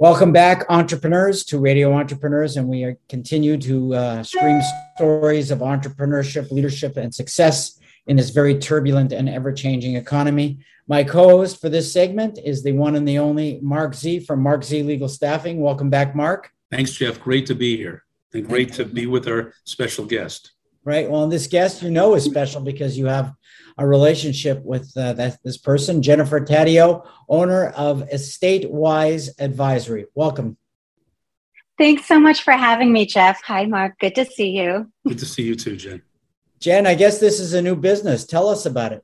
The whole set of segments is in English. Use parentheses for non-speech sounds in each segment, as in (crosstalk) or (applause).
Welcome back, entrepreneurs, to Radio Entrepreneurs, and we are, continue to uh, stream stories of entrepreneurship, leadership, and success in this very turbulent and ever-changing economy. My co-host for this segment is the one and the only Marc Z from Marc Z Legal Staffing. Welcome back, Marc. Thanks, Jeff. Great to be here, and great to be with our special guest. Right. Well, this guest you know is special because you have a relationship with uh, that, this person, Jennifer Taddeo, owner of Estatewise Advisory. Welcome. Thanks so much for having me, Jeff. Hi, Marc. Good to see you. Good to see you too, Jen. Jen, I guess this is a new business. Tell us about it.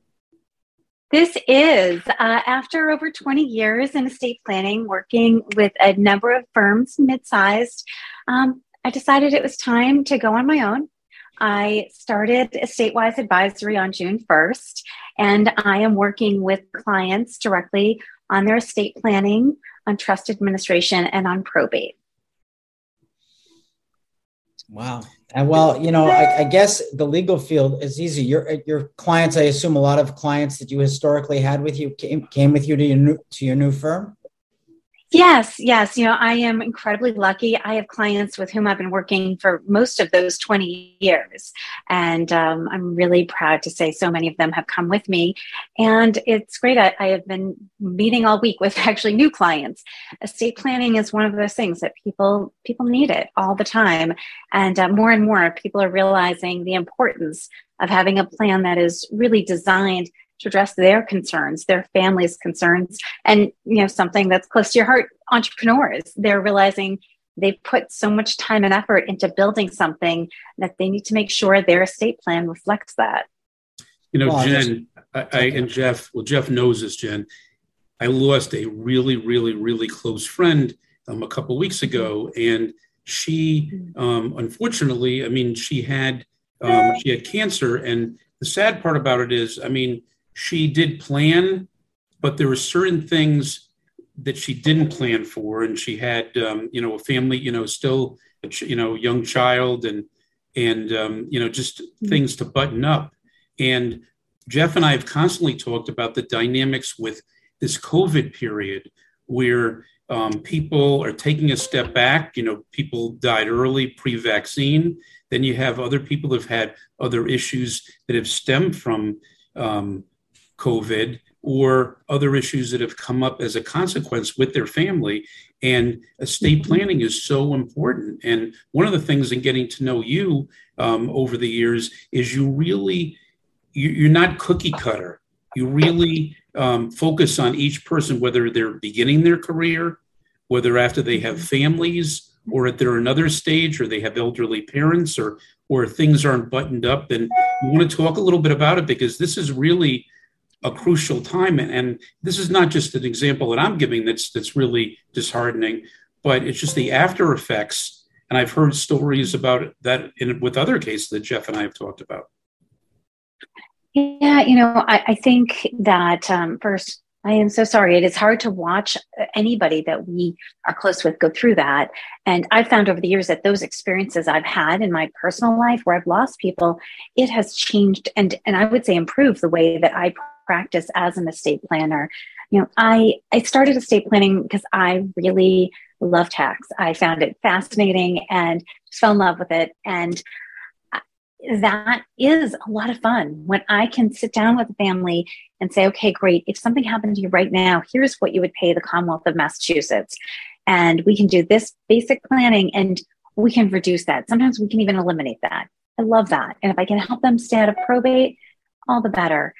This is uh, after over 20 years in estate planning, working with a number of firms, mid sized. Um, I decided it was time to go on my own I started EstateWise Advisory on June 1st, and I am working with clients directly on their estate planning, on trust administration, and on probate. Wow. And well, you know, I, I, guess the legal field is easy. Your your clients, I assume, a lot of clients that you historically had with you came came with you to your new to your new firm. Yes, yes. You know, I am incredibly lucky. I have clients with whom I've been working for most of those 20 years. And um, I'm really proud to say so many of them have come with me. And it's great. I, I, have been meeting all week with (laughs) actually new clients. Estate planning is one of those things that people people need it all the time. And uh, more and more people are realizing the importance of having a plan that is really designed to address their concerns, their family's concerns, and you know something that's close to your heart. Entrepreneurs, they're realizing they've put so much time and effort into building something that they need to make sure their estate plan reflects that. You know, well, Jen, I, I, and Jeff. Well, Jeff knows this, Jen. I lost a really, really, really close friend um, a couple weeks ago, and she, um, unfortunately, I mean, she had um, she had cancer, and the sad part about it is, I mean, she did plan, but there were certain things that she didn't plan for, and she had um, you know a family, you know, still a ch- you know young child, and and um, you know just mm-hmm. things to button up. And Jeff and I have constantly talked about the dynamics with this COVID period where um, people are taking a step back. You know, people died early pre-vaccine. Then you have other people that have had other issues that have stemmed from um, COVID or other issues that have come up as a consequence with their family. And estate mm-hmm. planning is so important. And one of the things in getting to know you um, over the years is you really, you, are not cookie cutter. You really um, focus on each person, whether they're beginning their career, whether after they have mm-hmm. families, or if they're another stage, or they have elderly parents, or or things aren't buttoned up. And you want to talk a little bit about it because this is really a crucial time. And, and this is not just an example that I'm giving that's that's really disheartening, but it's just the after effects. And I've heard stories about that in, with other cases that Jeff and I have talked about. Yeah, you know, I, I think that um, first, I am so sorry. It is hard to watch anybody that we are close with go through that. And I've found over the years that those experiences I've had in my personal life where I've lost people, it has changed and and I would say improved the way that I practice as an estate planner. You know, I I started estate planning because I really love tax. I found it fascinating and just fell in love with it. And that is a lot of fun when I can sit down with a family and say, okay, great. If something happened to you right now, here's what you would pay the Commonwealth of Massachusetts. And we can do this basic planning and we can reduce that. Sometimes we can even eliminate that. I love that. And if I can help them stay out of probate, all the better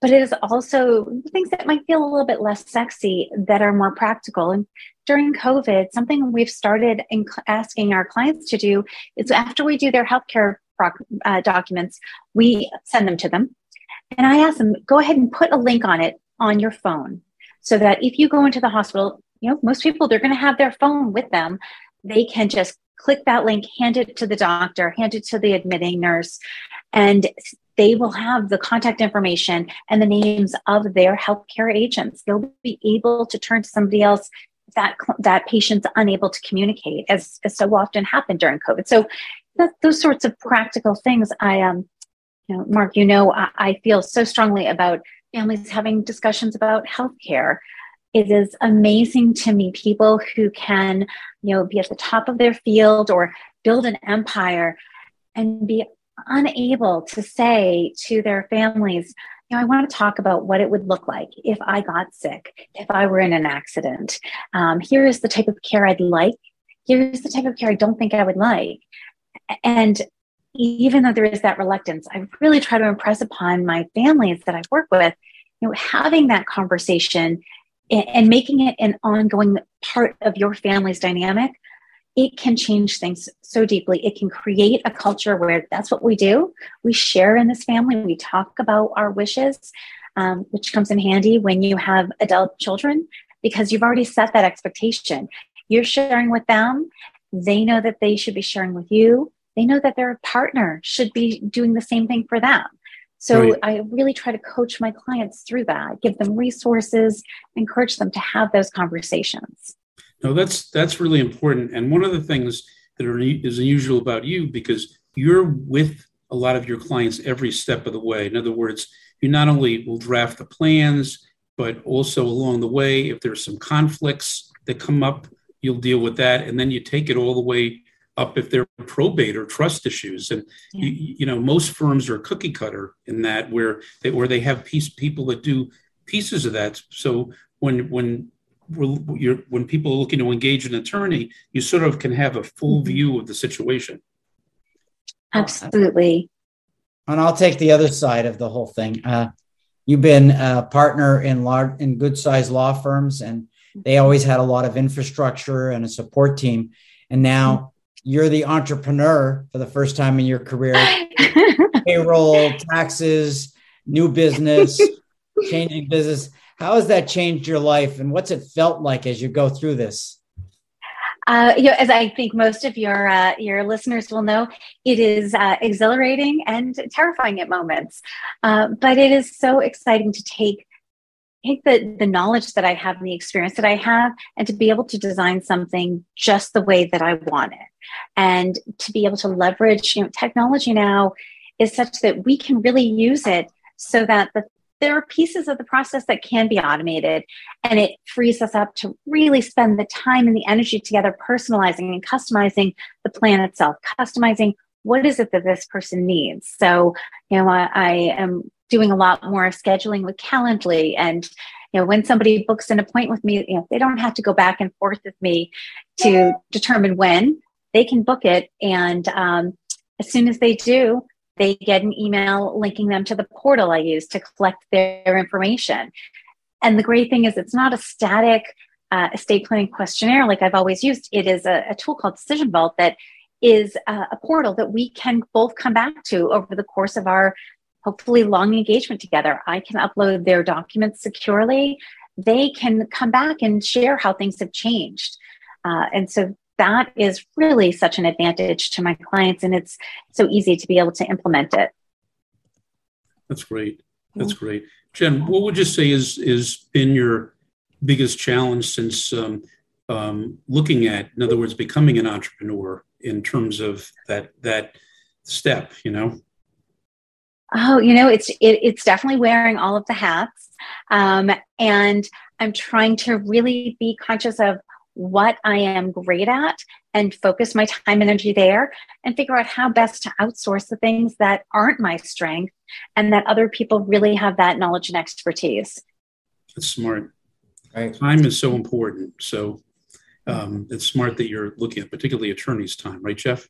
but it is also things that might feel a little bit less sexy that are more practical. And during COVID, something we've started in asking our clients to do is after we do their healthcare uh, documents, we send them to them. And I ask them, go ahead and put a link on it on your phone so that if you go into the hospital, you know, most people, they're going to have their phone with them. They can just click that link, hand it to the doctor, hand it to the admitting nurse, and they will have the contact information and the names of their healthcare agents. They'll be able to turn to somebody else that that patient's unable to communicate, as, as so often happened during COVID. So that, those sorts of practical things, I um, you know, Marc, you know, I, I feel so strongly about families having discussions about healthcare. it is amazing to me people who can, you know, be at the top of their field or build an empire and be unable to say to their families, you know, I want to talk about what it would look like if I got sick, if I were in an accident. Um, here is the type of care I'd like. Here's the type of care I don't think I would like. And even though there is that reluctance, I really try to impress upon my families that I work with, you know, having that conversation and making it an ongoing part of your family's dynamic, it can change things so deeply. It can create a culture where that's what we do. We share in this family, we talk about our wishes, um, which comes in handy when you have adult children because you've already set that expectation. You're sharing with them, they know that they should be sharing with you. They know that their partner should be doing the same thing for them. So right. I really try to coach my clients through that, give them resources, encourage them to have those conversations. No, that's that's really important. And one of the things that are, is unusual about you because you're with a lot of your clients every step of the way. In other words, you not only will draft the plans, but also along the way, if there's some conflicts that come up, you'll deal with that, and then you take it all the way up if they're probate or trust issues. And yeah. you, you, know, most firms are cookie cutter in that where they where they have piece people that do pieces of that. So when when when people are looking to engage an attorney, you sort of can have a full mm-hmm. view of the situation. Absolutely. And I'll take the other side of the whole thing. Uh, you've been a partner in large in good sized law firms, and they always had a lot of infrastructure and a support team. And now you're the entrepreneur for the first time in your career (laughs) payroll taxes new business (laughs) changing business how has that changed your life and what's it felt like as you go through this uh, you know, as I think most of your uh, your listeners will know, it is uh, exhilarating and terrifying at moments, uh, but it is so exciting to take take the, the knowledge that I have and the experience that I have and to be able to design something just the way that I want it. And to be able to leverage, you know, technology now is such that we can really use it so that the, there are pieces of the process that can be automated and it frees us up to really spend the time and the energy together personalizing and customizing the plan itself, customizing what is it that this person needs. So, you know, I, I am doing a lot more scheduling with Calendly and you know when somebody books an appointment with me you know they don't have to go back and forth with me to determine when they can book it and um, as soon as they do they get an email linking them to the portal i use to collect their information and the great thing is it's not a static uh, estate planning questionnaire like i've always used it is a, a tool called decision vault that is a, a portal that we can both come back to over the course of our hopefully long engagement together. I can upload their documents securely. They can come back and share how things have changed. Uh, and so that is really such an advantage to my clients, and it's so easy to be able to implement it. That's great. That's great, Jen. What would you say is is been your biggest challenge since um, um, looking at, in other words, becoming an entrepreneur in terms of that that step? You know. Oh, you know, it's it, it's definitely wearing all of the hats, um, and I'm trying to really be conscious of what I am great at and focus my time and energy there, and figure out how best to outsource the things that aren't my strength, and that other people really have that knowledge and expertise. That's smart. Right. Time is so important. So um, it's smart that you're looking at particularly attorneys' time, right, Jeff?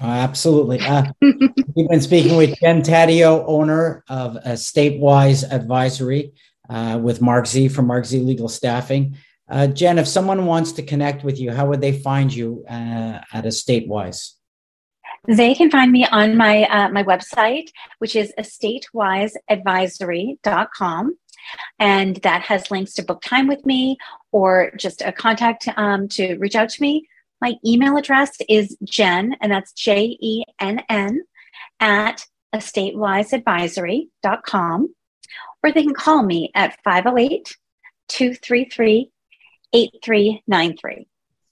Oh, absolutely. Uh, (laughs) we've been speaking with Jen Taddeo, owner of Estatewise Advisory uh, with Marc Z from Marc Z Legal Staffing. Uh, Jen, if someone wants to connect with you, how would they find you uh, at Estatewise? They can find me on my uh, my website, which is estatewiseadvisory.com. And that has links to book time with me or just a contact um, to reach out to me my email address is Jen, and that's J E N N, at estatewiseadvisory.com, or they can call me at 508 233 8393. You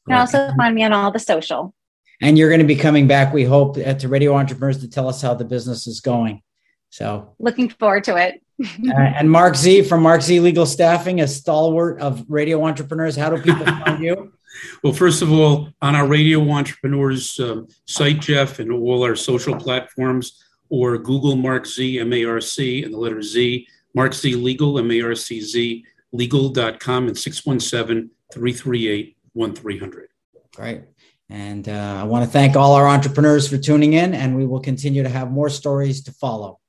can also find me on all the social. And you're going to be coming back, we hope, at to Radio Entrepreneurs to tell us how the business is going. So looking forward to it. (laughs) uh, and Marc Z from Marc Z Legal Staffing, a stalwart of radio entrepreneurs. How do people find you? (laughs) Well, first of all, on our Radio Entrepreneurs um, site, Jeff, and all our social platforms, or Google Marc Z, M A R C, and the letter Z, Marc Z Legal, M A R C Z, legal.com, and 617 338 1300. Great. And uh, I want to thank all our entrepreneurs for tuning in, and we will continue to have more stories to follow.